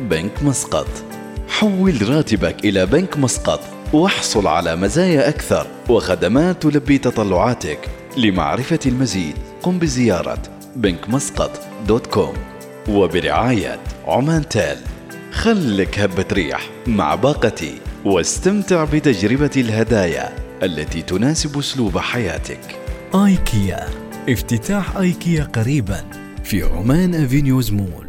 بنك مسقط. حول راتبك إلى بنك مسقط واحصل على مزايا أكثر وخدمات تلبي تطلعاتك لمعرفة المزيد. قم بزيارة بنك مسقط دوت كوم وبرعاية عمان تيل. خلك هبة ريح مع باقتي واستمتع بتجربة الهدايا التي تناسب أسلوب حياتك. آيكيا. افتتاح آيكيا قريبا في عمان أفينيوز مول.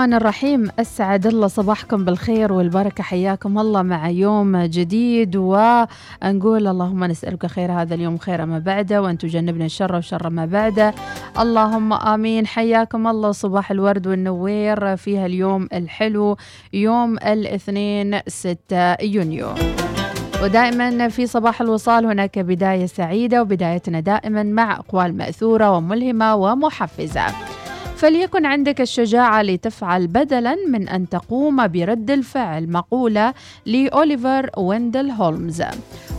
الرحمن الرحيم أسعد الله صباحكم بالخير والبركة حياكم الله مع يوم جديد ونقول اللهم نسألك خير هذا اليوم خير ما بعده وأن تجنبنا الشر وشر ما بعده. اللهم آمين حياكم الله صباح الورد والنوير فيها اليوم الحلو يوم الاثنين 6 يونيو. ودائما في صباح الوصال هناك بداية سعيدة وبدايتنا دائما مع أقوال مأثورة وملهمة ومحفزة. فليكن عندك الشجاعة لتفعل بدلا من أن تقوم برد الفعل. مقولة لأوليفر ويندل هولمز.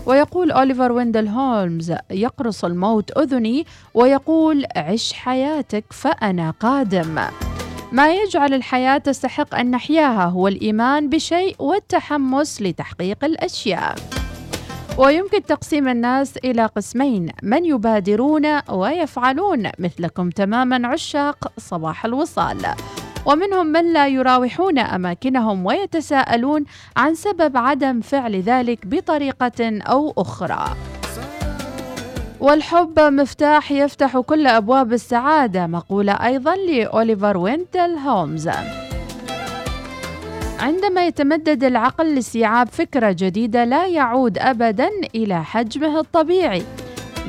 ويقول أوليفر ويندل هولمز يقرص الموت أذني ويقول عش حياتك فأنا قادم. ما يجعل الحياة تستحق أن نحياها هو الإيمان بشيء والتحمس لتحقيق الأشياء. ويمكن تقسيم الناس إلى قسمين من يبادرون ويفعلون مثلكم تماما عشاق صباح الوصال. ومنهم من لا يراوحون أماكنهم ويتساءلون عن سبب عدم فعل ذلك بطريقة أو أخرى. والحب مفتاح يفتح كل أبواب السعادة مقولة أيضا لأوليفر وينتل هومز عندما يتمدد العقل لاستيعاب فكرة جديدة لا يعود أبدا إلى حجمه الطبيعي.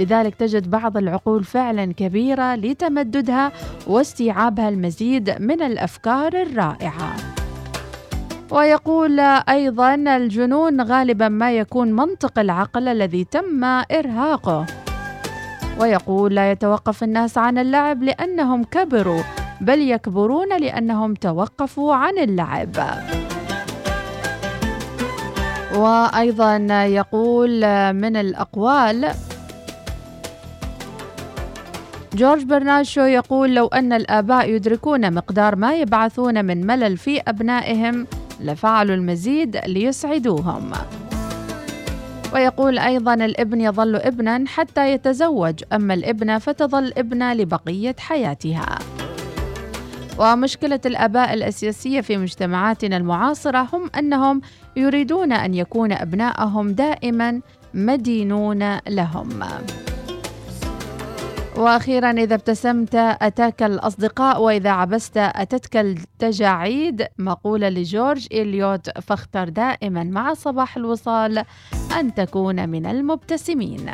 لذلك تجد بعض العقول فعلا كبيرة لتمددها واستيعابها المزيد من الأفكار الرائعة. ويقول أيضا الجنون غالبا ما يكون منطق العقل الذي تم إرهاقه. ويقول لا يتوقف الناس عن اللعب لأنهم كبروا بل يكبرون لأنهم توقفوا عن اللعب. وأيضا يقول من الأقوال جورج برناشو يقول لو أن الآباء يدركون مقدار ما يبعثون من ملل في أبنائهم لفعلوا المزيد ليسعدوهم. ويقول أيضا الابن يظل ابنا حتى يتزوج أما الابنة فتظل ابنة لبقية حياتها. ومشكلة الآباء الأساسية في مجتمعاتنا المعاصرة هم أنهم يريدون أن يكون أبناءهم دائما مدينون لهم. وأخيرا إذا ابتسمت أتاك الأصدقاء وإذا عبست أتتك التجاعيد مقولة لجورج إليوت فاختر دائما مع صباح الوصال أن تكون من المبتسمين.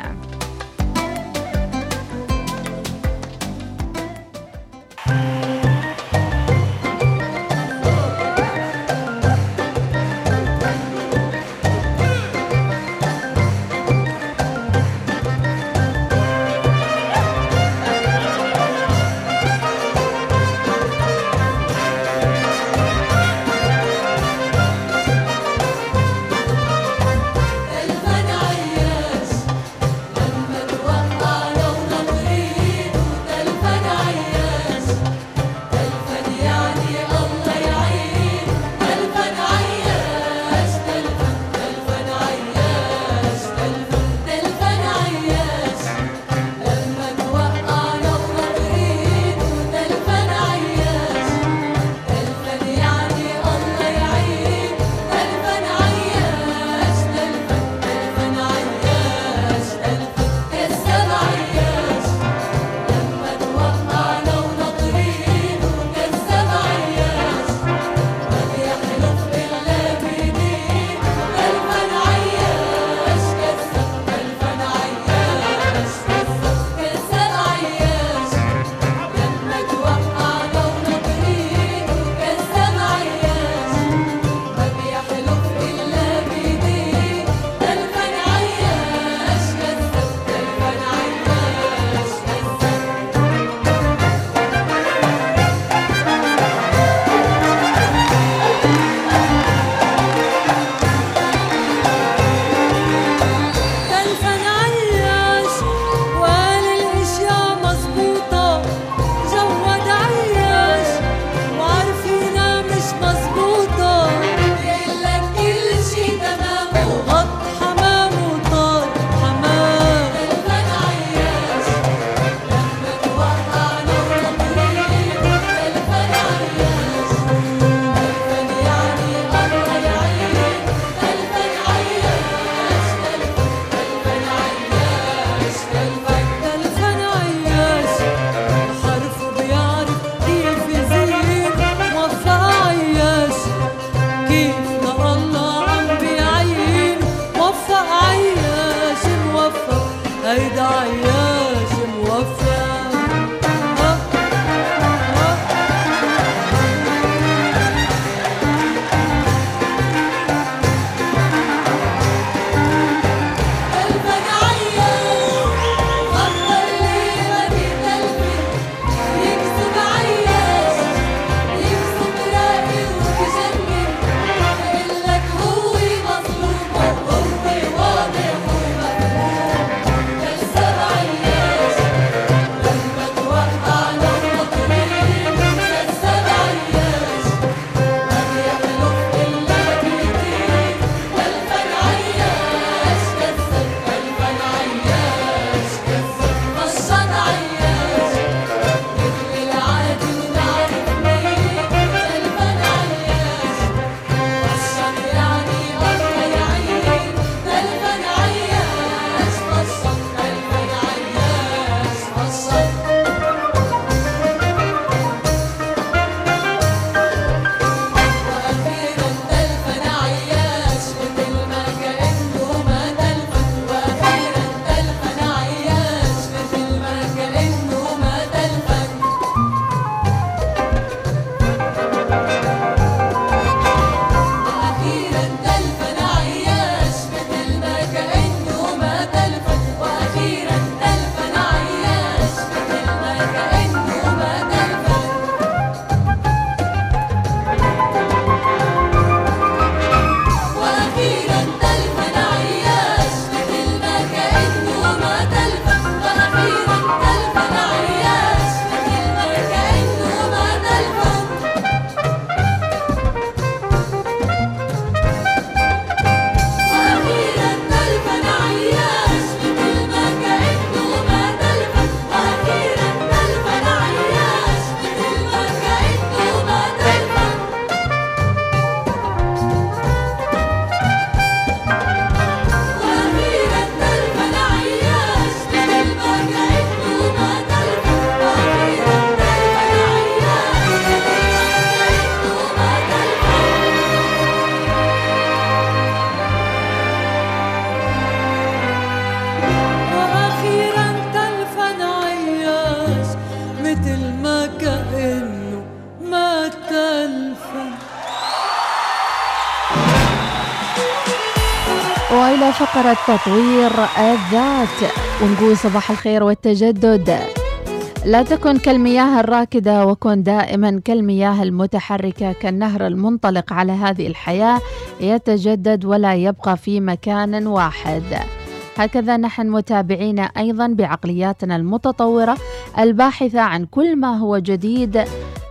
وإلى فقرة تطوير الذات. ونقول صباح الخير والتجدد. لا تكن كالمياه الراكدة وكن دائما كالمياه المتحركة كالنهر المنطلق على هذه الحياة. يتجدد ولا يبقى في مكان واحد. هكذا نحن متابعين أيضا بعقلياتنا المتطورة الباحثة عن كل ما هو جديد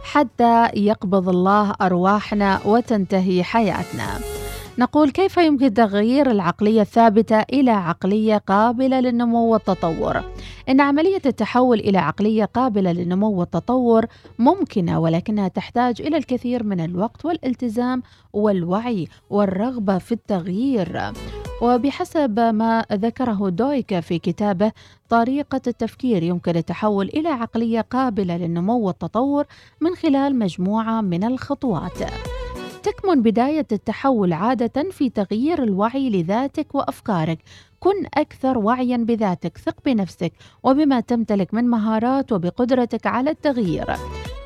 حتى يقبض الله أرواحنا وتنتهي حياتنا. نقول كيف يمكن تغيير العقلية الثابتة إلى عقلية قابلة للنمو والتطور؟ إن عملية التحول إلى عقلية قابلة للنمو والتطور ممكنة ولكنها تحتاج إلى الكثير من الوقت والالتزام والوعي والرغبة في التغيير. وبحسب ما ذكره دويكا في كتابه طريقة التفكير يمكن التحول إلى عقلية قابلة للنمو والتطور من خلال مجموعة من الخطوات. تكمن بداية التحول عادة في تغيير الوعي لذاتك وأفكارك. كن أكثر وعيا بذاتك ثق بنفسك وبما تمتلك من مهارات وبقدرتك على التغيير.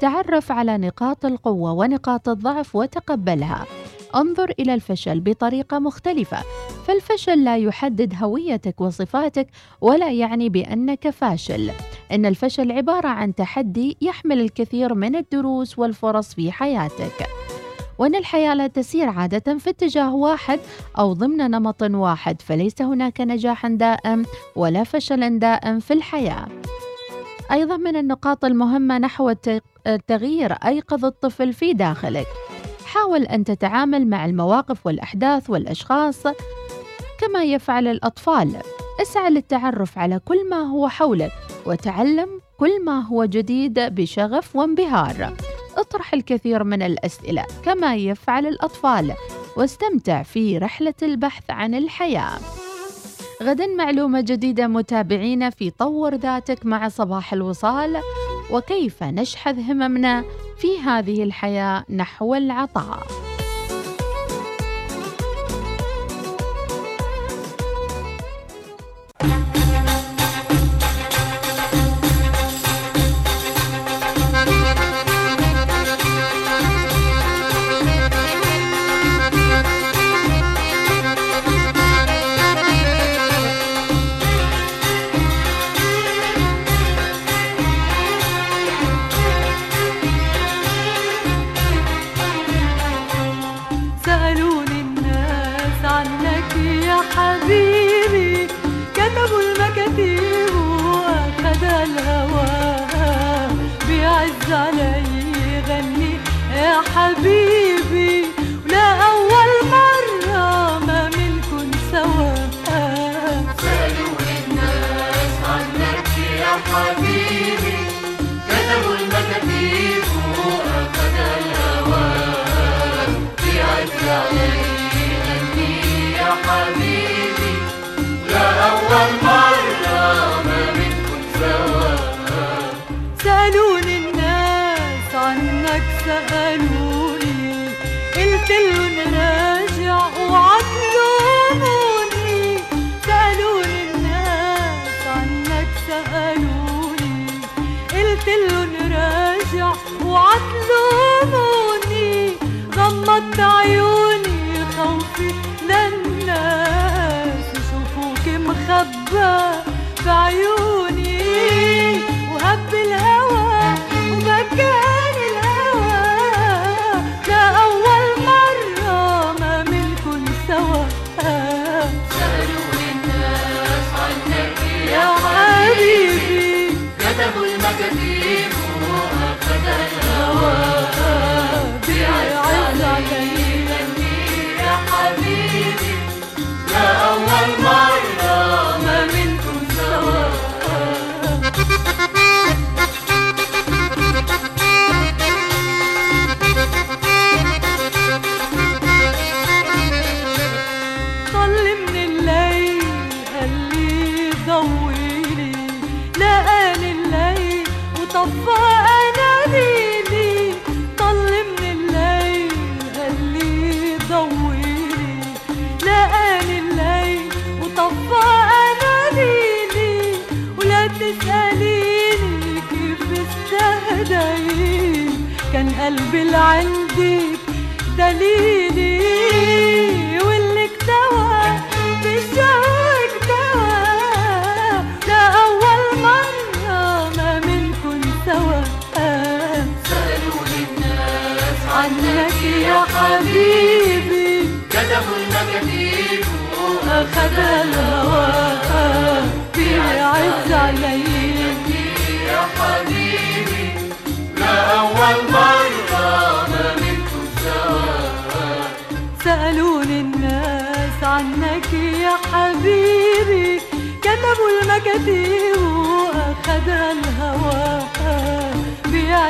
تعرف على نقاط القوة ونقاط الضعف وتقبلها. انظر إلى الفشل بطريقة مختلفة. فالفشل لا يحدد هويتك وصفاتك ولا يعني بأنك فاشل. إن الفشل عبارة عن تحدي يحمل الكثير من الدروس والفرص في حياتك. وأن الحياة لا تسير عادة في اتجاه واحد أو ضمن نمط واحد فليس هناك نجاح دائم ولا فشل دائم في الحياة. أيضا من النقاط المهمة نحو التغيير أيقظ الطفل في داخلك. حاول أن تتعامل مع المواقف والأحداث والأشخاص كما يفعل الأطفال. اسعى للتعرف على كل ما هو حولك وتعلم كل ما هو جديد بشغف وانبهار. أطرح الكثير من الأسئلة كما يفعل الأطفال واستمتع في رحلة البحث عن الحياة. غدا معلومة جديدة متابعينا في طور ذاتك مع صباح الوصال وكيف نشحذ هممنا في هذه الحياة نحو العطاء. Yeah. sabra gayu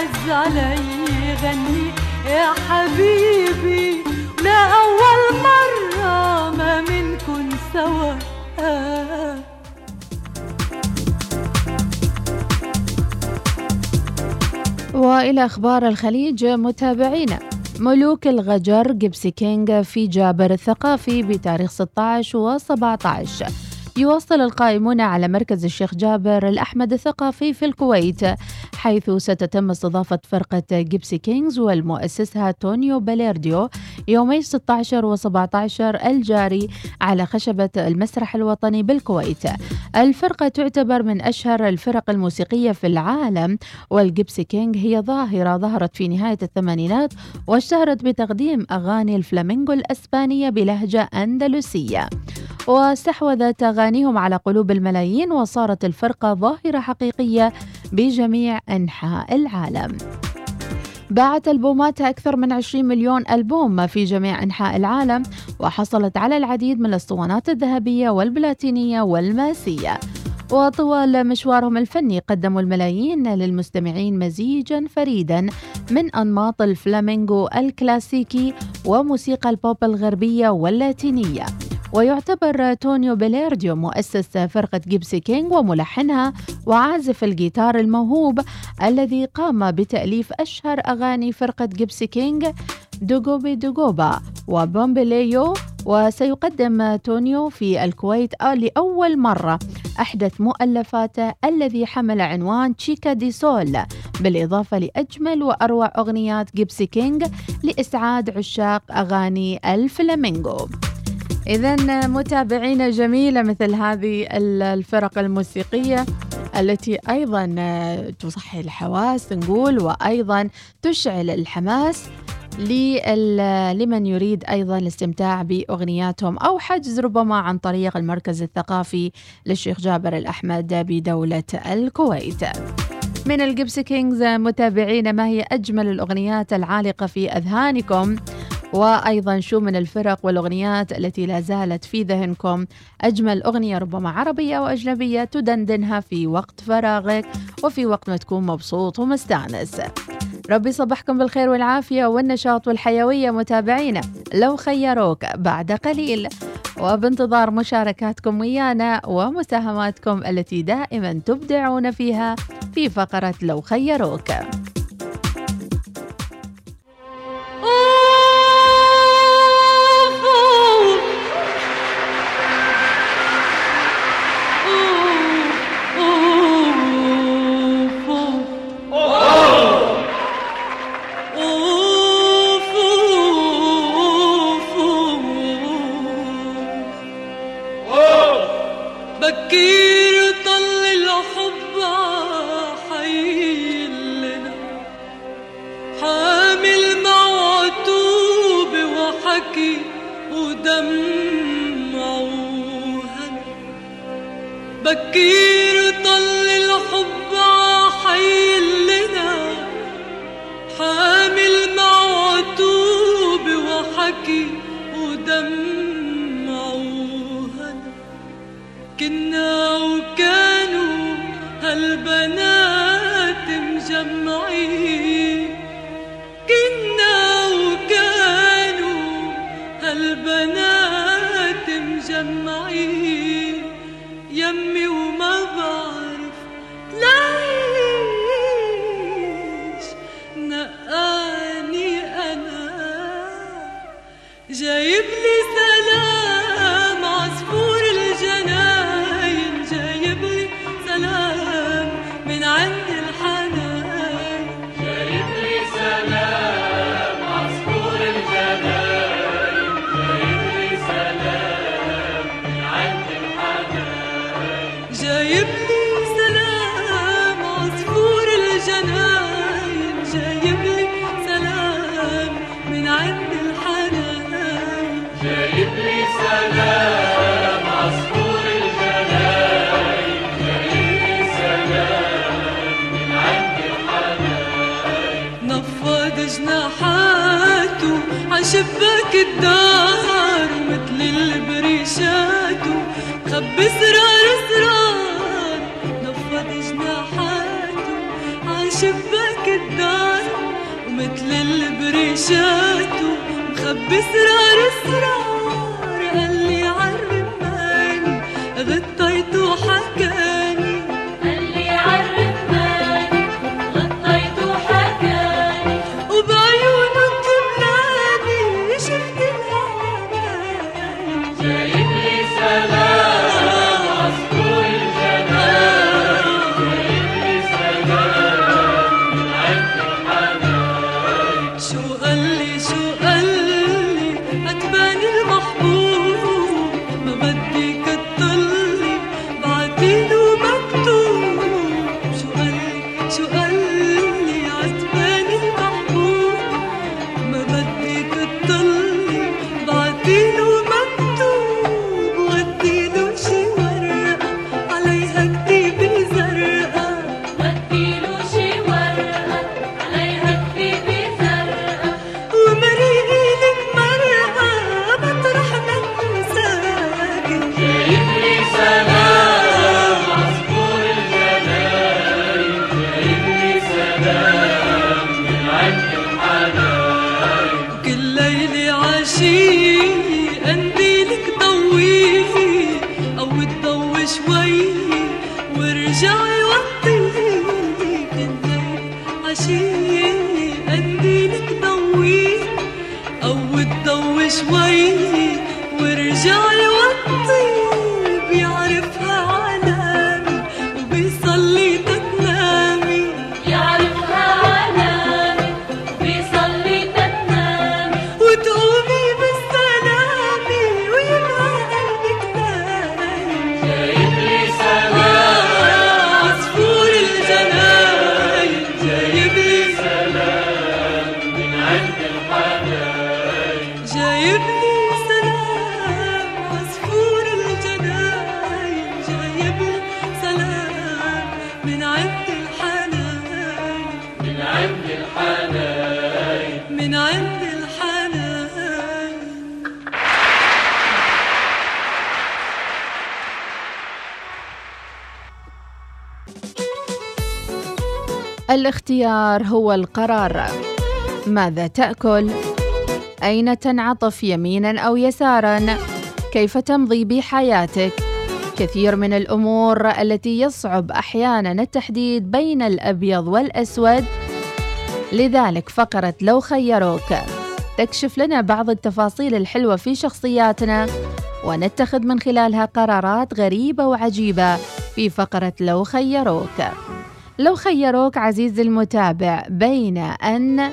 بيعز علي غني. يا حبيبي لا أول مرة ما منكن سوا. وإلى أخبار الخليج متابعينا. ملوك الغجر جيبسي كينج في جابر الثقافي بتاريخ 16 و 17 يواصل القائمون على مركز الشيخ جابر الأحمد الثقافي في الكويت. حيث ستتم استضافة فرقة جيبسي كينجز والمؤسسها تونينو بالياردو يومي 16 و 17 الجاري على خشبة المسرح الوطني بالكويت. الفرقة تعتبر من أشهر الفرق الموسيقية في العالم والجيبسي كينج هي ظاهرة ظهرت في نهاية الثمانينات واشتهرت بتقديم أغاني الفلامينغو الأسبانية بلهجة أندلسية. واستحوذت أغانيهم على قلوب الملايين وصارت الفرقة ظاهرة حقيقية بجميع أنحاء العالم. باعت ألبوماتها أكثر من 20 مليون ألبوم في جميع أنحاء العالم وحصلت على العديد من الأسطوانات الذهبية والبلاتينية والماسية. وطوال مشوارهم الفني قدموا الملايين للمستمعين مزيجا فريدا من أنماط الفلامينغو الكلاسيكي وموسيقى البوب الغربية واللاتينية. ويعتبر تونينو بالياردو مؤسس فرقة جيبسي كينج وملحنها وعازف الجيتار الموهوب الذي قام بتأليف أشهر أغاني فرقة جيبسي كينج Djobi Djoba و Bamboleo وسيقدم تونينو في الكويت لأول مرة. أحدث مؤلفاته الذي حمل عنوان تشيكا دي سول بالإضافة لأجمل وأروع أغنيات جيبسي كينج لإسعاد عشاق أغاني الفلامينغو. إذا متابعينا جميلة مثل هذه الفرق الموسيقية التي أيضا تصحي الحواس نقول وأيضا تشعل الحماس لمن يريد أيضا الاستمتاع بأغنياتهم أو حجز ربما عن طريق المركز الثقافي للشيخ جابر الأحمد بدولة الكويت. من الجبس كينجز متابعينا ما هي أجمل الأغنيات العالقة في أذهانكم. وأيضا شو من الفرق والأغنيات التي لا زالت في ذهنكم. أجمل أغنية ربما عربية وأجنبية تدندنها في وقت فراغك وفي وقت ما تكون مبسوط ومستانس. ربي صبحكم بالخير والعافية والنشاط والحيوية متابعينا. لو خيروك بعد قليل. وبانتظار مشاركاتكم ويانا ومساهماتكم التي دائما تبدعون فيها في فقرة لو خيروك. بكير طل الحب عحيل لنا حامل معتوب وحكي ودمع وهنا كنا وكانوا هالبنات مجمعين. كنا وكانوا هالبنات مجمعين. Rabbi ısrar ısrar الجبل المحبوب. الاختيار هو القرار. ماذا تأكل؟ أين تنعطف يمينا أو يسارا؟ كيف تمضي بحياتك؟ كثير من الأمور التي يصعب أحيانا التحديد بين الأبيض والأسود. لذلك فقرة لو خيروك. تكشف لنا بعض التفاصيل الحلوة في شخصياتنا ونتخذ من خلالها قرارات غريبة وعجيبة في فقرة لو خيروك. لو خيروك عزيزي المتابع بين أن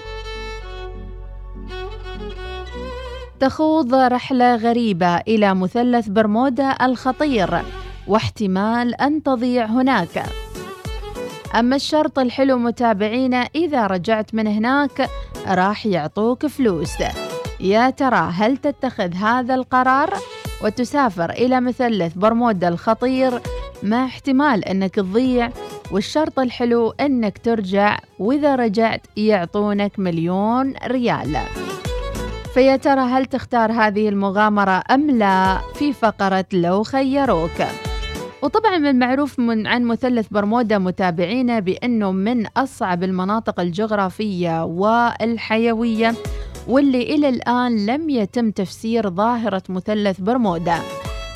تخوض رحلة غريبة إلى مثلث برمودا الخطير واحتمال أن تضيع هناك. أما الشرط الحلو متابعينا إذا رجعت من هناك راح يعطوك فلوس. يا ترى هل تتخذ هذا القرار؟ وتسافر إلى مثلث برمودا الخطير مع احتمال أنك تضيع والشرط الحلو أنك ترجع وإذا رجعت يعطونك مليون ريال. فيا ترى هل تختار هذه المغامرة أم لا في فقرة لو خيروك؟ وطبعا من المعروف من عن مثلث برمودا متابعينا بأنه من أصعب المناطق الجغرافية والحيوية واللي إلى الآن لم يتم تفسير ظاهرة مثلث برمودا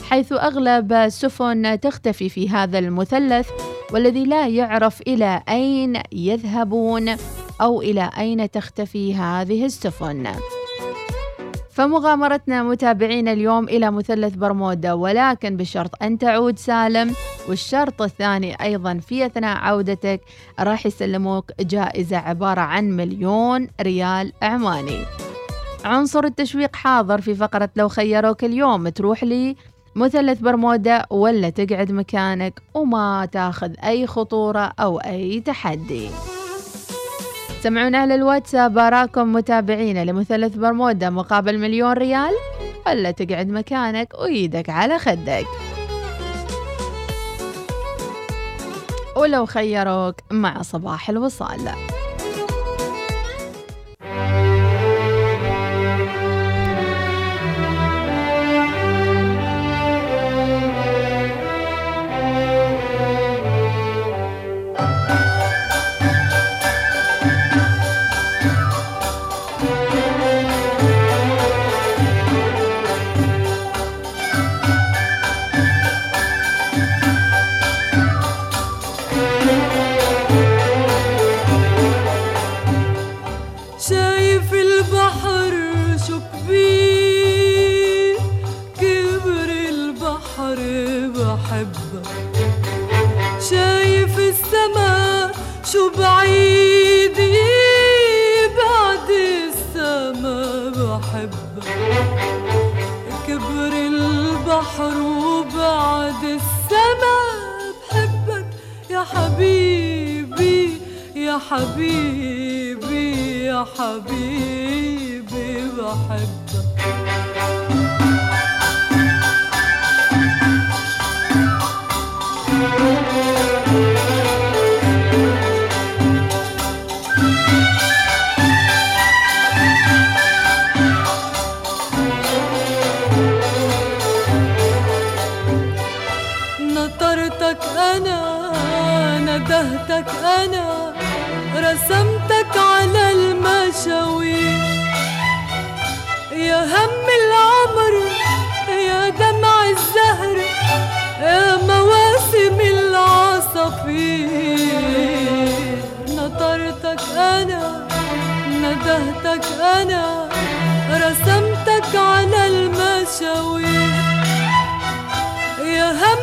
حيث أغلب السفن تختفي في هذا المثلث. والذي لا يعرف إلى أين يذهبون أو إلى أين تختفي هذه السفن. فمغامرتنا متابعين اليوم إلى مثلث برمودا ولكن بشرط أن تعود سالم. والشرط الثاني أيضا في أثناء عودتك راح يسلموك جائزة عبارة عن مليون ريال عماني عنصر التشويق حاضر في فقرة لو خيروك اليوم. تروح لي مثلث برمودا ولا تقعد مكانك وما تاخذ أي خطورة أو أي تحدي. سمعونا على الواتساب آراءكم متابعينا لمثلث برمودا مقابل مليون ريال ولا تقعد مكانك وإيدك على خدك. ولو خيروك مع صباح الوصال. البحر وبعد السما بحبك يا حبيبي يا حبيبي يا حبيبي بحبك. نطرتك ندهتك أنا رسمتك على المشاوير يا هم العمر يا دمع الزهر يا مواسم العصافير نطرتك أنا ندهتك أنا رسمتك على المشاوير يا هم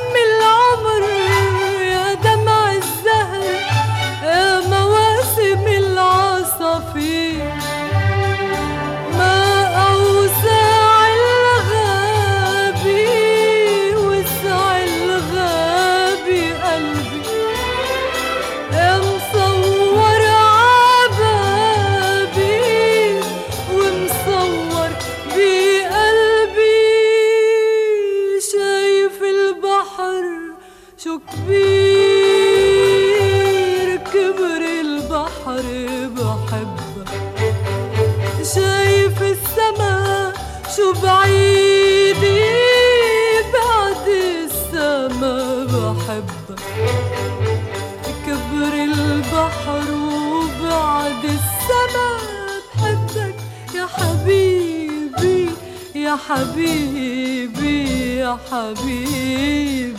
يا حبيبي يا حبيبي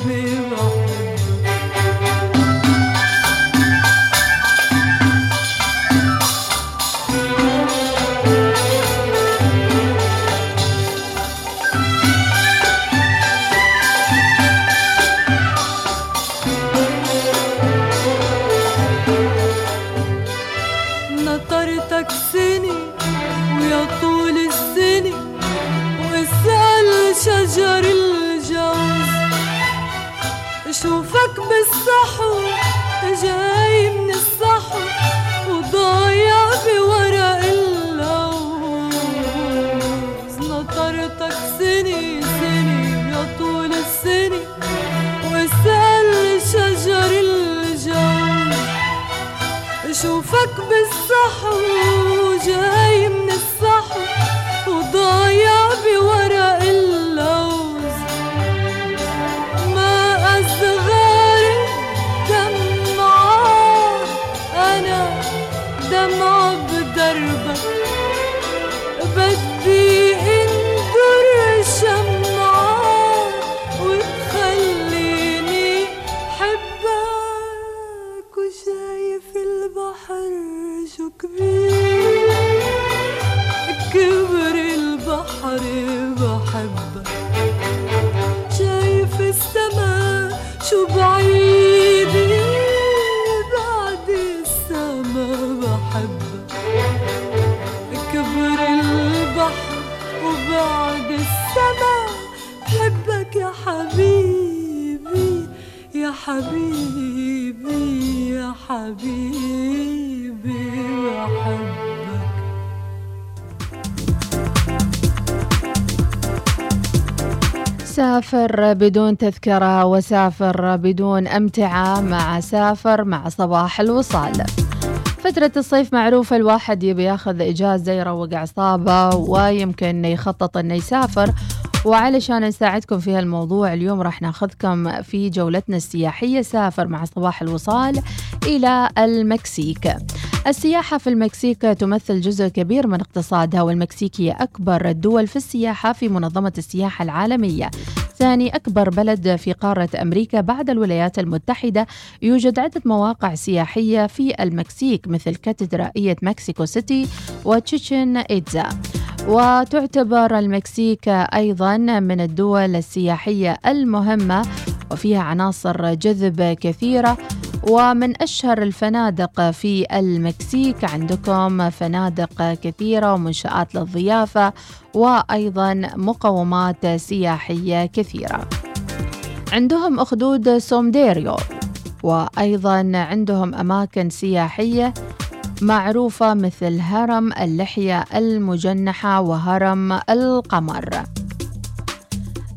شجر الجوز شوفك بالصحو بدون تذكرة وسافر بدون أمتعة مع سافر مع صباح الوصال. فترة الصيف معروفة الواحد يبي ياخذ إجازة يروق أعصابه ويمكن يخطط إنه يسافر. وعلشان نساعدكم في هالموضوع اليوم راح ناخذكم في جولتنا السياحية سافر مع صباح الوصال إلى المكسيك. السياحة في المكسيك تمثل جزء كبير من اقتصادها والمكسيك هي أكبر الدول في السياحة في منظمة السياحة العالمية. ثاني أكبر بلد في قارة أمريكا بعد الولايات المتحدة يوجد عدة مواقع سياحية في المكسيك مثل كاتدرائية مكسيكو سيتي وتشيتشن إيتزا. وتعتبر المكسيك أيضا من الدول السياحية المهمة وفيها عناصر جذب كثيرة ومن أشهر الفنادق في المكسيك عندكم فنادق كثيرة ومنشآت للضيافة وأيضا مقومات سياحية كثيرة. عندهم أخدود سومديريو وأيضا عندهم أماكن سياحية معروفة مثل هرم اللحية المجنحة وهرم القمر.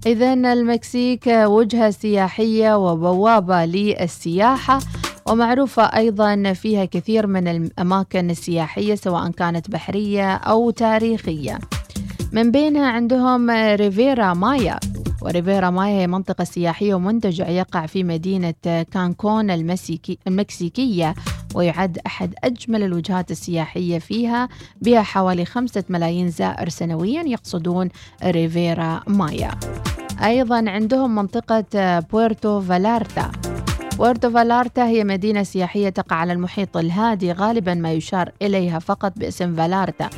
إذا المكسيك وجهة سياحية وبوابة للسياحة ومعروفة أيضا فيها كثير من الأماكن السياحية سواء كانت بحرية أو تاريخية. من بينها عندهم ريفيرا مايا. وريفيرا مايا هي منطقة سياحية ومنتجع يقع في مدينة كانكون المكسيكي المكسيكية ويعد أحد أجمل الوجهات السياحية فيها. بها حوالي خمسة ملايين زائر سنويا يقصدون ريفيرا مايا. أيضا عندهم منطقة بويرتو فالارتا. بويرتو فالارتا هي مدينة سياحية تقع على المحيط الهادي غالبا ما يشار إليها فقط باسم فالارتا.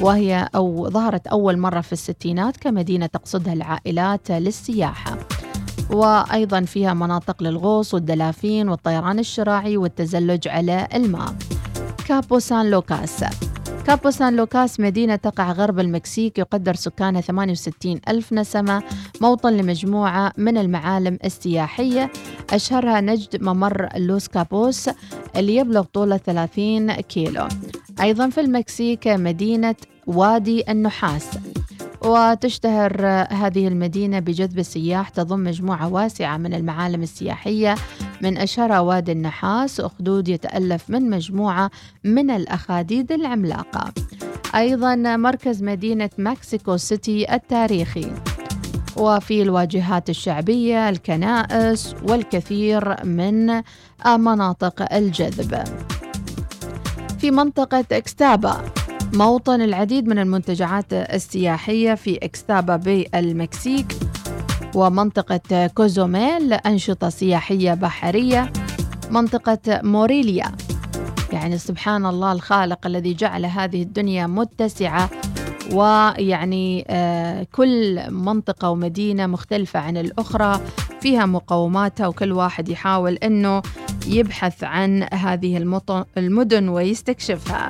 وهي أو ظهرت أول مرة في الستينات كمدينة تقصدها العائلات للسياحة. وأيضا فيها مناطق للغوص والدلافين والطيران الشراعي والتزلج على الماء. كابو سان لوكاس. كابو سان لوكاس مدينة تقع غرب المكسيك يقدر سكانها 68 ألف نسمة موطن لمجموعة من المعالم السياحية. أشهرها نجد ممر لوس كابوس اللي يبلغ طوله 30 كيلو. أيضا في المكسيك مدينة وادي النحاس. وتشتهر هذه المدينة بجذب السياح تضم مجموعة واسعة من المعالم السياحية من أشهرها وادي النحاس. أخدود يتألف من مجموعة من الأخاديد العملاقة. أيضا مركز مدينة مكسيكو سيتي التاريخي. وفي الواجهات الشعبية الكنائس والكثير من مناطق الجذب. في منطقة إكستابا موطن العديد من المنتجعات السياحية في إكستابا بالمكسيك ومنطقة كوزوميل أنشطة سياحية بحرية منطقة موريليا. يعني سبحان الله الخالق الذي جعل هذه الدنيا متسعة ويعني آه، كل منطقة ومدينة مختلفة عن الأخرى فيها مقوماتها وكل واحد يحاول أنه يبحث عن هذه المدن ويستكشفها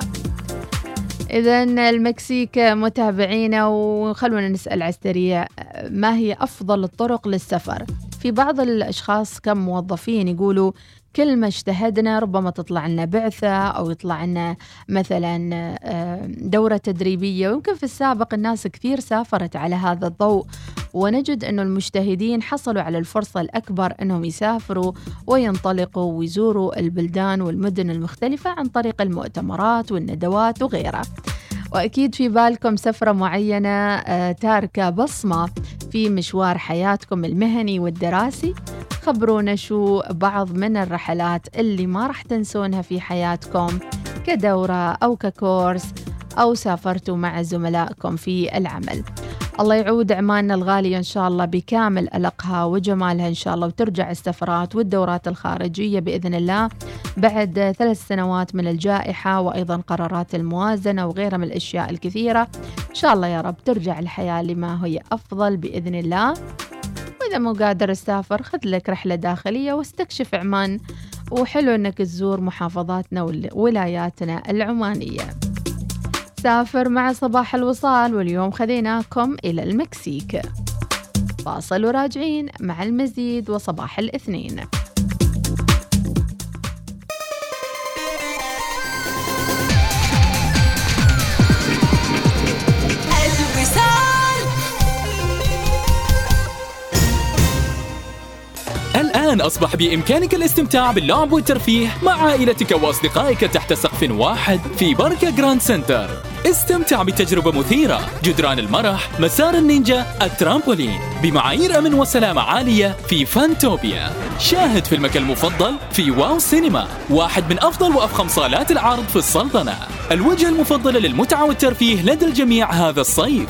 إذا المكسيك متابعينا وخلونا نسأل على السريع ما هي أفضل الطرق للسفر؟ في بعض الأشخاص كموظفين يقولوا كل ما اجتهدنا ربما تطلع لنا بعثة أو يطلع لنا مثلا آه، دورة تدريبية. ويمكن في السابق الناس كثير سافرت على هذا الضوء. ونجد أنه المجتهدين حصلوا على الفرصة الأكبر أنهم يسافروا وينطلقوا ويزوروا البلدان والمدن المختلفة عن طريق المؤتمرات والندوات وغيرها. وأكيد في بالكم سفرة معينة آه، تاركة بصمة في مشوار حياتكم المهني والدراسي. خبرونا شو بعض من الرحلات اللي ما راح تنسونها في حياتكم كدورة أو ككورس أو سافرتوا مع زملائكم في العمل. الله يعود أعمالنا الغالية إن شاء الله بكامل ألقها وجمالها إن شاء الله وترجع السفرات والدورات الخارجية بإذن الله بعد ثلاث سنوات من الجائحة وأيضا قرارات الموازنة وغيرها من الأشياء الكثيرة. إن شاء الله يا رب ترجع الحياة لما هي أفضل بإذن الله. وإذا مو قادر تسافر خذ لك رحلة داخلية واستكشف عمان. وحلو أنك تزور محافظاتنا وولاياتنا العمانية. سافر مع صباح الوصال واليوم خذيناكم إلى المكسيك. فاصل وراجعين مع المزيد وصباح الاثنين. الآن أصبح بإمكانك الاستمتاع باللعب والترفيه مع عائلتك وأصدقائك تحت سقف واحد في باركا جراند سنتر استمتع بتجربة مثيرة. جدران المرح مسار النينجا الترامبولين. بمعايير أمن وسلامة عالية في فانتوبيا. شاهد فيلمك المفضل في واو سينما. واحد من أفضل وأفخم صالات العرض في السلطنة. الوجهة المفضلة للمتعة والترفيه لدى الجميع هذا الصيف.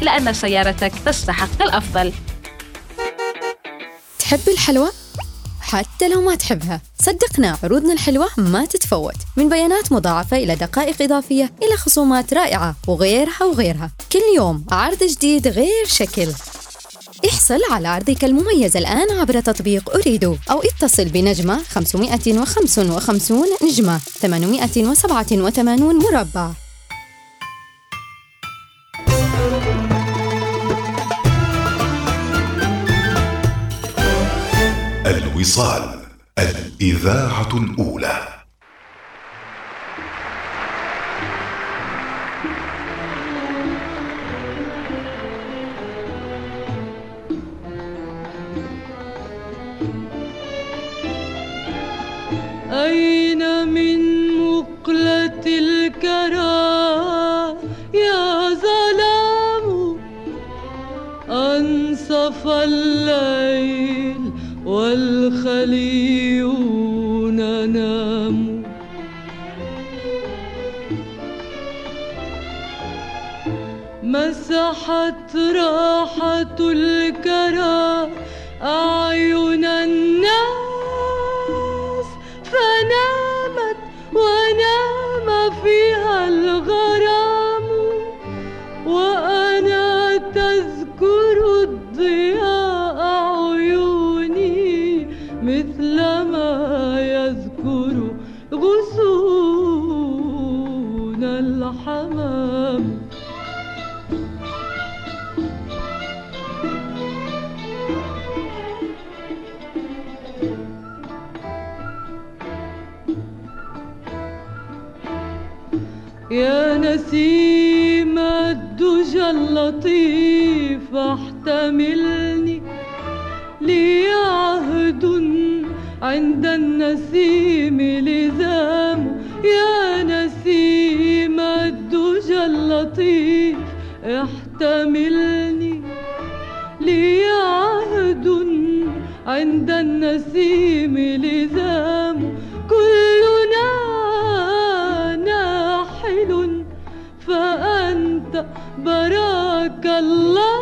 لأن سيارتك تستحق الأفضل. تحب الحلوى؟ حتى لو ما تحبها. صدقنا عروضنا الحلوة ما تتفوت. من بيانات مضاعفة إلى دقائق إضافية إلى خصومات رائعة وغيرها وغيرها. كل يوم عرض جديد غير شكل. احصل على عرضك المميز الآن عبر تطبيق أريدو أو اتصل بنجمة 555 نجمة 887 مربع. الوصال الإذاعة الأولى. أين من مقلة الكرى يا ظلام؟ أنصف الليل والخليون ناموا مسحت راحة الكرى أعين يا نسيم الدجى اللطيف احتملني لي عهد عند النسيم لزام. يا نسيم الدجى اللطيف احتملني لي عهد عند النسيم لزام. براك الله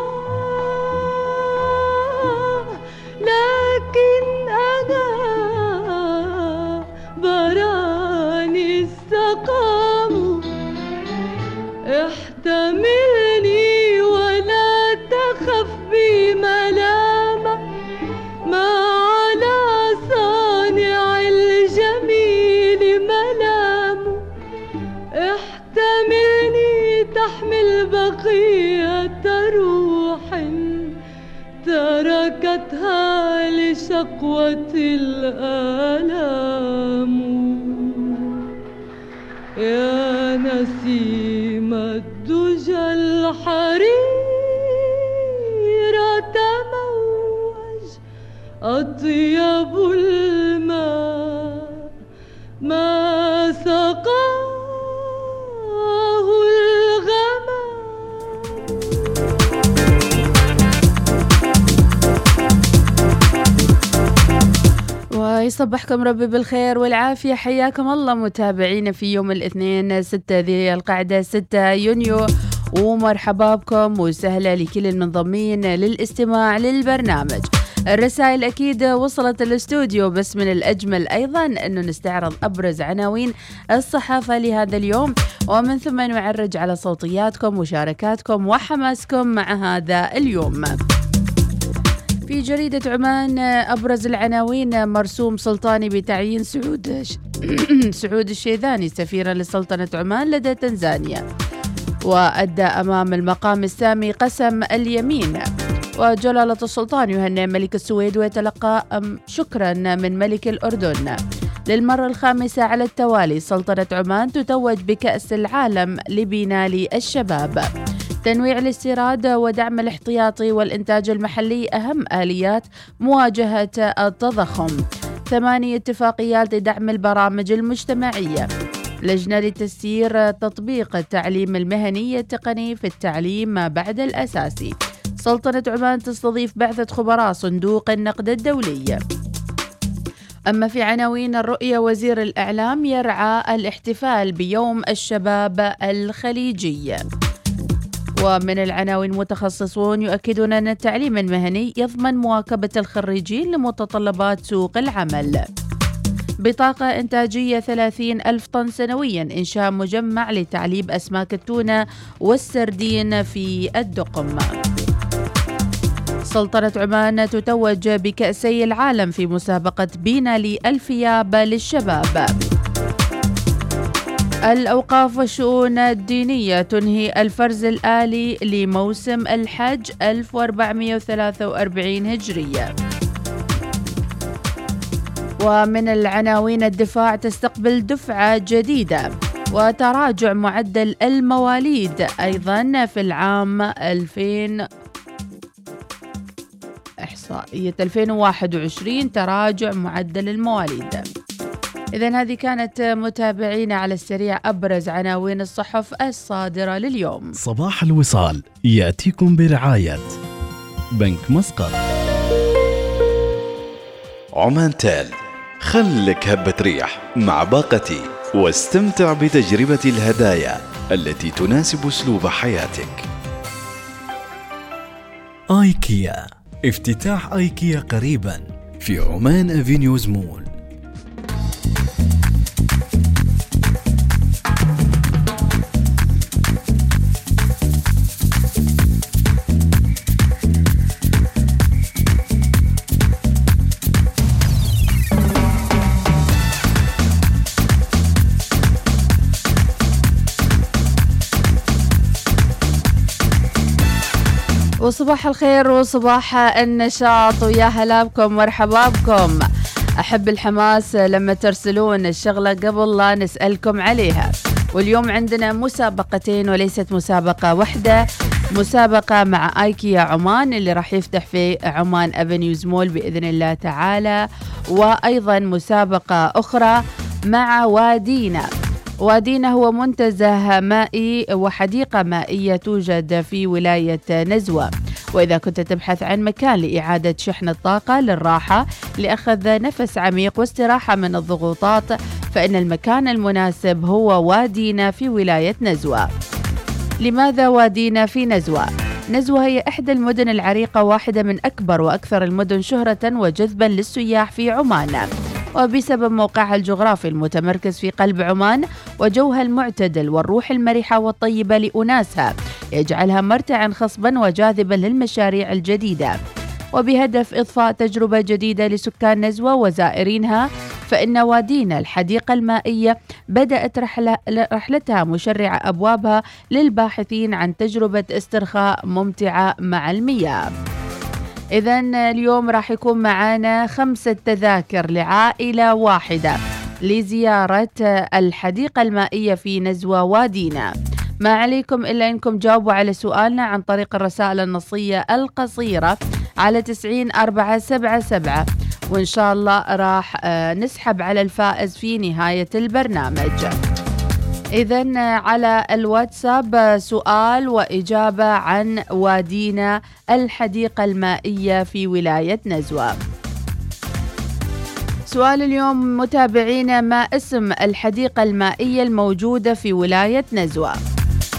لشقوة الآلام. يا نسيم الدجى الحرير تموج أطيب الماء ويصبحكم ربي بالخير والعافية. حياكم الله متابعينا في يوم الاثنين 6 ذي القعدة 6 يونيو. ومرحبا بكم وسهلا لكل المنضمين للاستماع للبرنامج. الرسائل أكيد وصلت الاستوديو بس من الأجمل أيضا أنه نستعرض أبرز عناوين الصحافة لهذا اليوم. ومن ثم نعرج على صوتياتكم مشاركاتكم وحماسكم مع هذا اليوم. في جريدة عمان أبرز العناوين مرسوم سلطاني بتعيين سعود سعود الشيذاني سفيرا لسلطنة عمان لدى تنزانيا. وأدى أمام المقام السامي قسم اليمين. وجلالة السلطان يهنئ ملك السويد ويتلقى شكرا من ملك الأردن. للمرة الخامسة على التوالي سلطنة عمان تتوج بكأس العالم لبنال الشباب. تنويع الاستيراد ودعم الاحتياطي والإنتاج المحلي أهم آليات مواجهة التضخم. ثمانية اتفاقيات لدعم البرامج المجتمعية. لجنة لتسيير تطبيق التعليم المهني التقني في التعليم ما بعد الأساسي سلطنة عمان تستضيف بعثة خبراء صندوق النقد الدولي. أما في عناوين الرؤية وزير الإعلام يرعى الاحتفال بيوم الشباب الخليجي. ومن العناوين متخصصون يؤكدون أن التعليم المهني يضمن مواكبة الخريجين لمتطلبات سوق العمل. بطاقة إنتاجية 30 ألف طن سنويا إنشاء مجمع لتعليب أسماك التونة والسردين في الدقم. سلطنة عمان تتوج بكأسي العالم في مسابقة بينا للفياب للشباب. الأوقاف والشؤون الدينية تنهي الفرز الآلي لموسم الحج 1443 هجرية. ومن العناوين الدفاع تستقبل دفعة جديدة وتراجع معدل المواليد أيضا في العام 2000 إحصائية 2021 تراجع معدل المواليد. إذا هذه كانت متابعينا على السريع أبرز عناوين الصحف الصادرة لليوم. صباح الوصال يأتيكم برعاية بنك مسقط. عمان تال خلك هبة ريح مع باقتي واستمتع بتجربة الهدايا التي تناسب أسلوب حياتك. آيكيا افتتاح آيكيا قريبا في عمان أفينيوز مول. وصباح الخير وصباح النشاط. ويا هلا بكم مرحبا بكم. أحب الحماس لما ترسلون الشغلة قبل لا نسألكم عليها. واليوم عندنا مسابقتين وليست مسابقة واحدة. مسابقة مع آيكيا عمان اللي راح يفتح في عمان أفنيوز مول بإذن الله تعالى. وأيضا مسابقة أخرى مع وادينا. وادينا هو منتزه مائي وحديقة مائية توجد في ولاية نزوة. وإذا كنت تبحث عن مكان لإعادة شحن الطاقة للراحة لأخذ نفس عميق واستراحة من الضغوطات فإن المكان المناسب هو وادينا في ولاية نزوة. لماذا وادينا في نزوة؟ نزوة هي إحدى المدن العريقة واحدة من أكبر وأكثر المدن شهرة وجذبا للسياح في عمان. وبسبب موقعها الجغرافي المتمركز في قلب عمان وجوها المعتدل والروح المرحة والطيبة لأناسها يجعلها مرتعا خصبا وجاذبا للمشاريع الجديدة. وبهدف إضفاء تجربة جديدة لسكان نزوة وزائرينها فإن وادينا الحديقة المائية بدأت رحلة رحلتها مشرعة أبوابها للباحثين عن تجربة استرخاء ممتعة مع المياه. إذا اليوم راح يكون معانا خمسة تذاكر لعائلة واحدة لزيارة الحديقة المائية في نزوة وادينا. ما عليكم إلا أنكم جاوبوا على سؤالنا عن طريق الرسائل النصية القصيرة على تسعين أربعة سبعة سبعة. وإن شاء الله راح آه، نسحب على الفائز في نهاية البرنامج. إذا على الواتساب سؤال وإجابة عن وادينا الحديقة المائية في ولاية نزوة. سؤال اليوم متابعينا ما اسم الحديقة المائية الموجودة في ولاية نزوة؟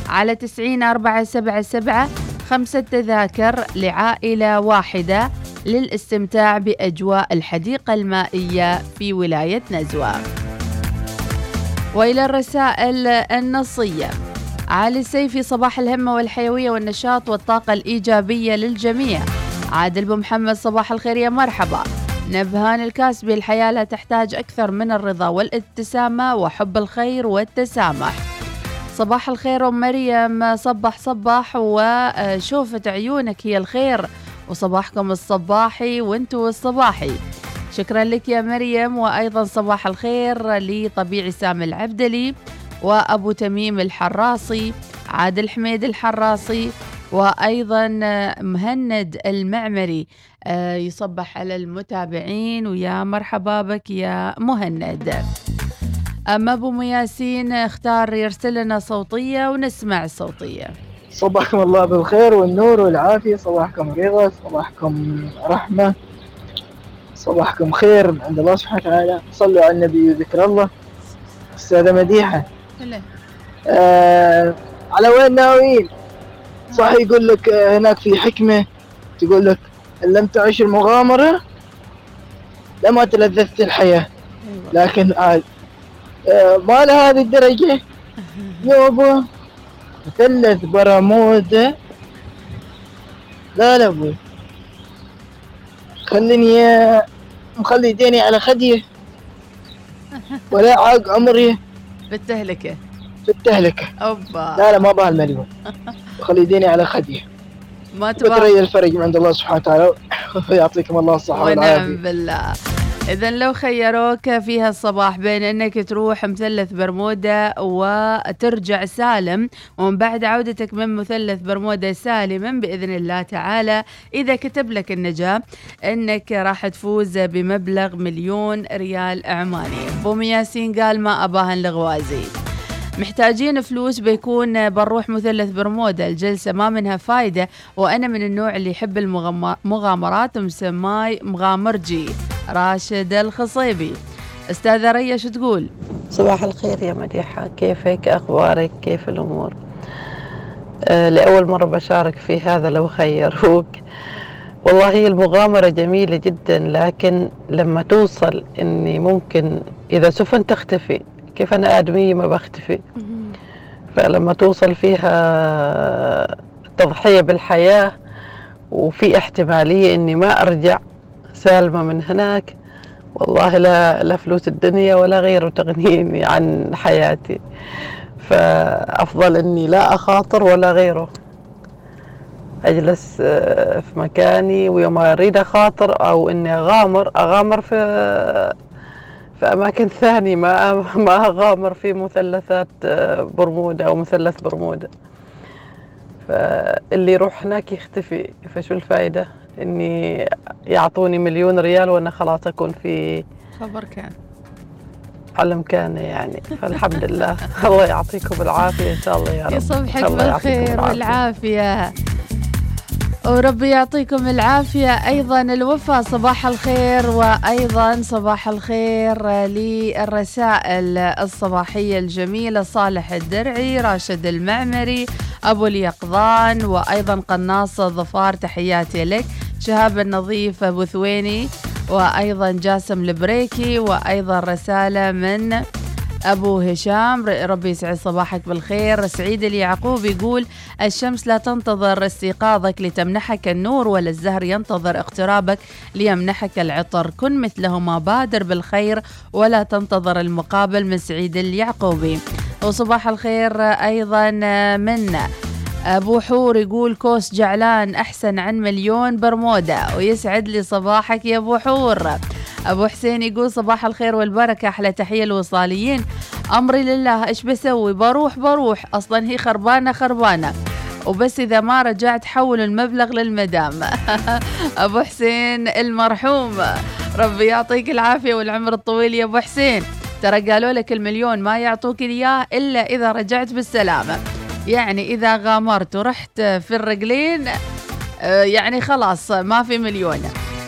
على تسعين أربعة سبعة سبعة خمسة تذاكر لعائلة واحدة للاستمتاع بأجواء الحديقة المائية في ولاية نزوة. وإلى الرسائل النصية. علي السيفي صباح الهمة والحيوية والنشاط والطاقة الإيجابية للجميع. عادل بن محمد صباح الخير يا مرحبا. نبهان الكاسبي الحياة لا تحتاج أكثر من الرضا والابتسامة وحب الخير والتسامح. صباح الخير أم مريم صبح صبح وشوفت عيونك هي الخير. وصباحكم الصباحي وانتو الصباحي. شكرا لك يا مريم وأيضا صباح الخير لطبيعي سامي العبدلي وأبو تميم الحراسي عادل حميد الحراسي وأيضا مهند المعمري. آه، يصبح على المتابعين ويا مرحبا بك يا مهند. أما أبو مياسين اختار يرسل لنا صوتية ونسمع الصوتيه صبحكم الله بالخير والنور والعافية صباحكم رضا صباحكم رحمة. صباحكم خير من عند الله سبحانه وتعالى. صلوا على النبي وذكر الله. أستاذة مديحة. آه على وين ناويين؟ صح يقول لك آه، هناك في حكمة. تقول لك إن لم تعش المغامرة لما تلذذت الحياة. لكن عاد آه ما لهذه الدرجة. يابا. مثلث برمودا لا لا أبوي خليني مخلي ديني على خديه ولا عاق عمري. بالتهلكه في التهلكة أوبا. لا لا ما بها المليون خلي ديني على خديه ما تبغى بتري الفرج من عند الله سبحانه وتعالى. ويعطيكم الله الصحة ونعم والعافية. بالله. إذا لو خيروك في هالصباح بين أنك تروح مثلث برمودا وترجع سالم ومن بعد عودتك من مثلث برمودا سالما بإذن الله تعالى. إذا كتب لك النجاة أنك راح تفوز بمبلغ مليون ريال عماني بوم ياسين قال ما أباها الغوازي محتاجين فلوس بيكون بنروح مثلث برمودا. الجلسة ما منها فايدة وأنا من النوع اللي يحب المغامرات مسماي مغامرجي. راشد الخصيبي. أستاذة ريا شو تقول؟ صباح الخير يا مديحة. كيفك؟ أخبارك؟ كيف الأمور؟ آه لأول مرة بشارك في هذا لو خيروك. والله هي المغامرة جميلة جدا لكن لما توصل إني ممكن إذا سفن تختفي كيف أنا آدمية ما بختفي؟ فلما توصل فيها تضحية بالحياة وفي احتمالية إني ما أرجع سالمة من هناك. والله لا لا فلوس الدنيا ولا غيره تغنيني عن حياتي. فأفضل إني لا أخاطر ولا غيره. أجلس آه، في مكاني ويوم أريد أخاطر أو إني أغامر أغامر في في أماكن ثانية ما ما أغامر في مثلثات آه، برمودا أو مثلث برمودا فاللي يروح هناك يختفي. فشو الفائدة إني يعطوني مليون ريال وأنا خلاص أكون في خبر كان. على مكانه يعني. فالحمد لله. الله يعطيكم العافية إن شاء الله يا رب. يصبحك بالخير. والعافية. وربي يعطيكم العافية. أيضا الوفا صباح الخير وأيضا صباح الخير للرسائل الصباحية الجميلة. صالح الدرعي راشد المعمري أبو اليقظان وأيضا قناصة ظفار تحياتي لك. شهاب النظيف أبو ثويني وأيضا جاسم البريكي وأيضا رسالة من أبو هشام. ربي يسعد صباحك بالخير. سعيد اليعقوب يقول الشمس لا تنتظر استيقاظك لتمنحك النور ولا الزهر ينتظر اقترابك ليمنحك العطر. كن مثلهما بادر بالخير ولا تنتظر المقابل. من سعيد اليعقوبي. وصباح الخير أيضا من أبو حور يقول كوس جعلان أحسن عن مليون برمودا ويسعد لي صباحك يا أبو حور. أبو حسين يقول صباح الخير والبركة أحلى تحية الوصاليين أمري لله إيش بسوي؟ بروح بروح. أصلا هي خربانة خربانة. وبس إذا ما رجعت حول المبلغ للمدام. أبو حسين المرحوم. ربي يعطيك العافية والعمر الطويل يا أبو حسين. ترى قالوا لك المليون ما يعطوك إياه إلا إذا رجعت بالسلامة. يعني إذا غامرت ورحت في الرجلين آه، يعني خلاص ما في مليون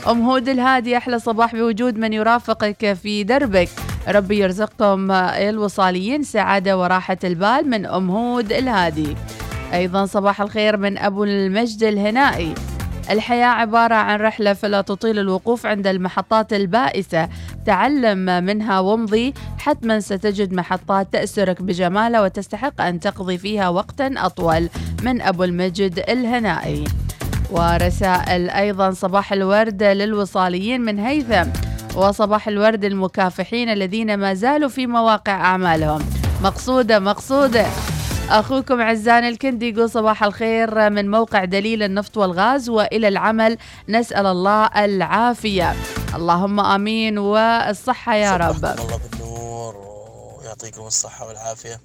أم هود الهادي أحلى صباح بوجود من يرافقك في دربك. ربي يرزقكم الوصاليين سعادة وراحة البال من أم هود الهادي. أيضا صباح الخير من أبو المجد الهنائي. الحياة عبارة عن رحلة فلا تطيل الوقوف عند المحطات البائسة. تعلم منها وامضي حتما ستجد محطات تأسرك بجمالها وتستحق أن تقضي فيها وقتا أطول من أبو المجد الهنائي. ورسائل أيضا صباح الورد للوصاليين من هيثم وصباح الورد المكافحين الذين ما زالوا في مواقع أعمالهم. مقصودة مقصودة أخوكم عزان الكندي يقول صباح الخير من موقع دليل النفط والغاز وإلى العمل. نسأل الله العافية. اللهم آمين والصحة يا رب. الله بالنور ويعطيكم الصحة والعافية.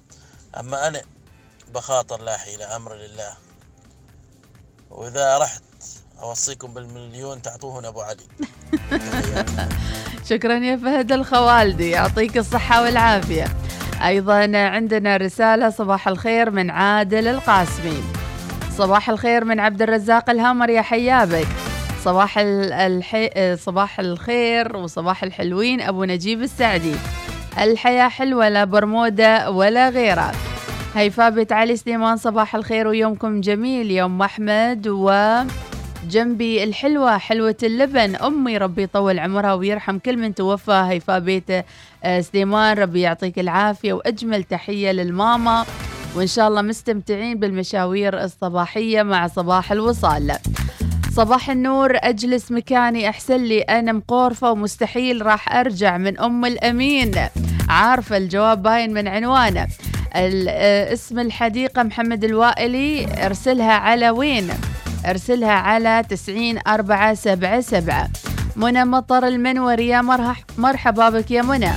أما أنا بخاطر لا حيلة أمر لله. وإذا رحت أوصيكم بالمليون تعطوهن أبو علي. شكرا يا فهد الخوالدي يعطيك الصحة والعافية. أيضا عندنا رسالة صباح الخير من عادل القاسمي. صباح الخير من عبد الرزاق الهامر يا حيابك. صباح ال- الحي... صباح الخير وصباح الحلوين أبو نجيب السعدي. الحياة حلوة لا برمودا ولا غيرها. هيفاء بنت علي سليمان صباح الخير ويومكم جميل. يوم أحمد و جنبي الحلوة حلوة اللبن. أمي ربي يطول عمرها ويرحم كل من توفى. هيفاء بيت آه، سليمان ربي يعطيك العافية وأجمل تحية للماما. وإن شاء الله مستمتعين بالمشاوير الصباحية مع صباح الوصال. صباح النور أجلس مكاني أحسن لي. أنا مقورفة ومستحيل راح أرجع من أم الأمين. عارفة الجواب باين من عنوانه آه، اسم الحديقة محمد الوائلي أرسلها على وين؟ أرسلها على تسعين أربعة سبعة سبعة. منى مطر المنوري يا مرح مرحبا بك يا منى.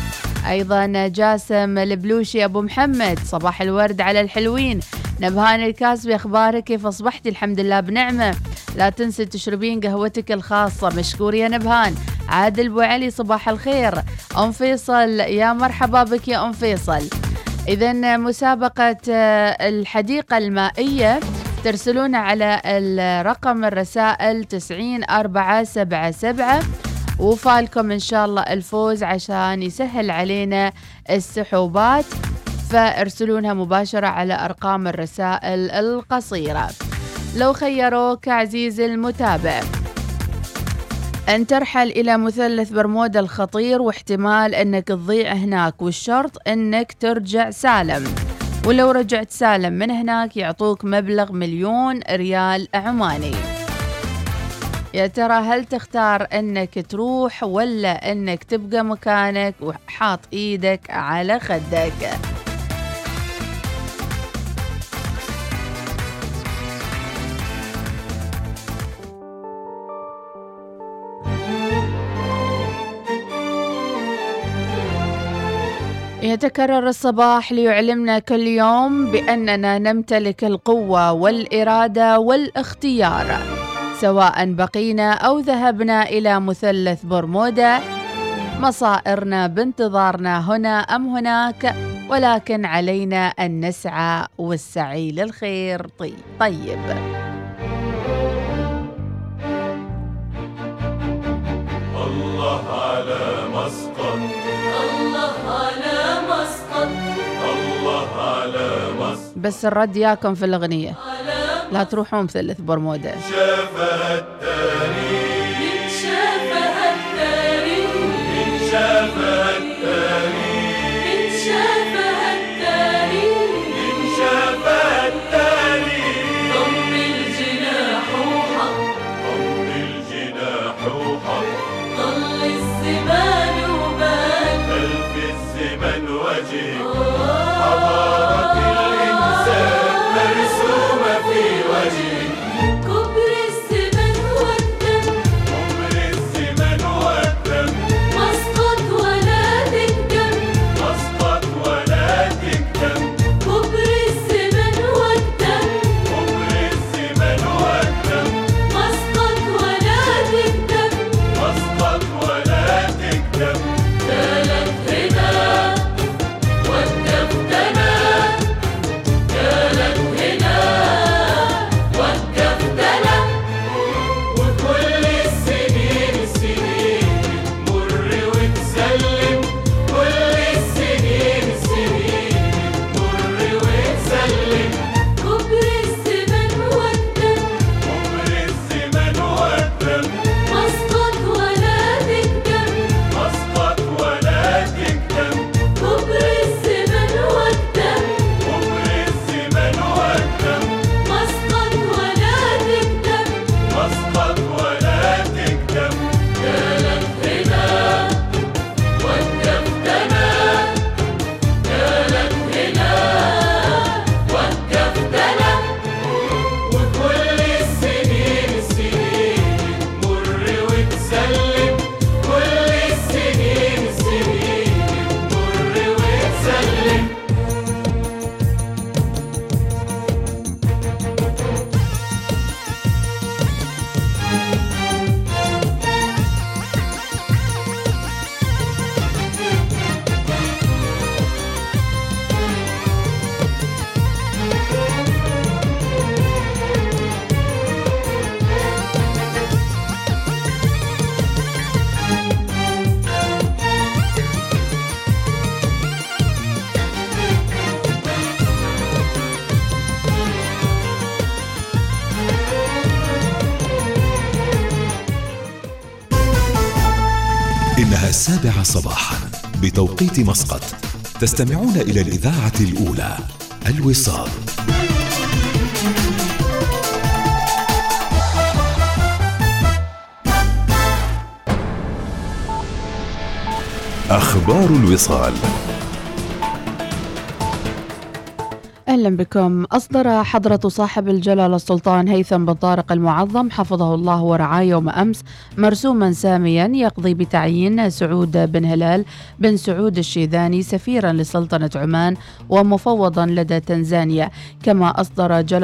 أيضا جاسم البلوشي أبو محمد صباح الورد على الحلوين. نبهان الكاسبي أخبارك كيف أصبحتي الحمد لله بنعمة. لا تنسي تشربين قهوتك الخاصة. مشكور يا نبهان. عادل بو علي صباح الخير. أم فيصل يا مرحبا بك يا أم فيصل. إذا مسابقة آه، الحديقة المائية. ترسلون على الرقم الرسائل تسعين أربعة سبعة سبعة. وفالكم إن شاء الله الفوز عشان يسهل علينا السحوبات. فارسلونها مباشرة على أرقام الرسائل القصيرة. لو خيروك عزيزي المتابع. أن ترحل إلى مثلث برمودا الخطير واحتمال أنك تضيع هناك والشرط أنك ترجع سالم. ولو رجعت سالم من هناك يعطوك مبلغ مليون ريال عماني. يا ترى هل تختار أنك تروح ولا أنك تبقى مكانك وحاط إيدك على خدك؟ يتكرر الصباح ليعلمنا كل يوم بأننا نمتلك القوة والإرادة والاختيار سواء بقينا أو ذهبنا إلى مثلث برمودا مصائرنا بانتظارنا هنا أم هناك ولكن علينا أن نسعى والسعي للخير طيب, طيب. الله على مسقط بس الرد ياكم في الأغنية. لا تروحون مثلث برمودا. التاريخ. التاريخ. بتوقيت مسقط. تستمعون إلى الإذاعة الأولى الوصال. أخبار الوصال. أهلا بكم. أصدر حضرة صاحب الجلالة السلطان هيثم بن طارق المعظم حفظه الله ورعاه يوم أمس مرسوما ساميا يقضي بتعيين سعود بن هلال بن سعود الشيذاني سفيرا لسلطنة عمان ومفوضا لدى تنزانيا كما أصدر جلالة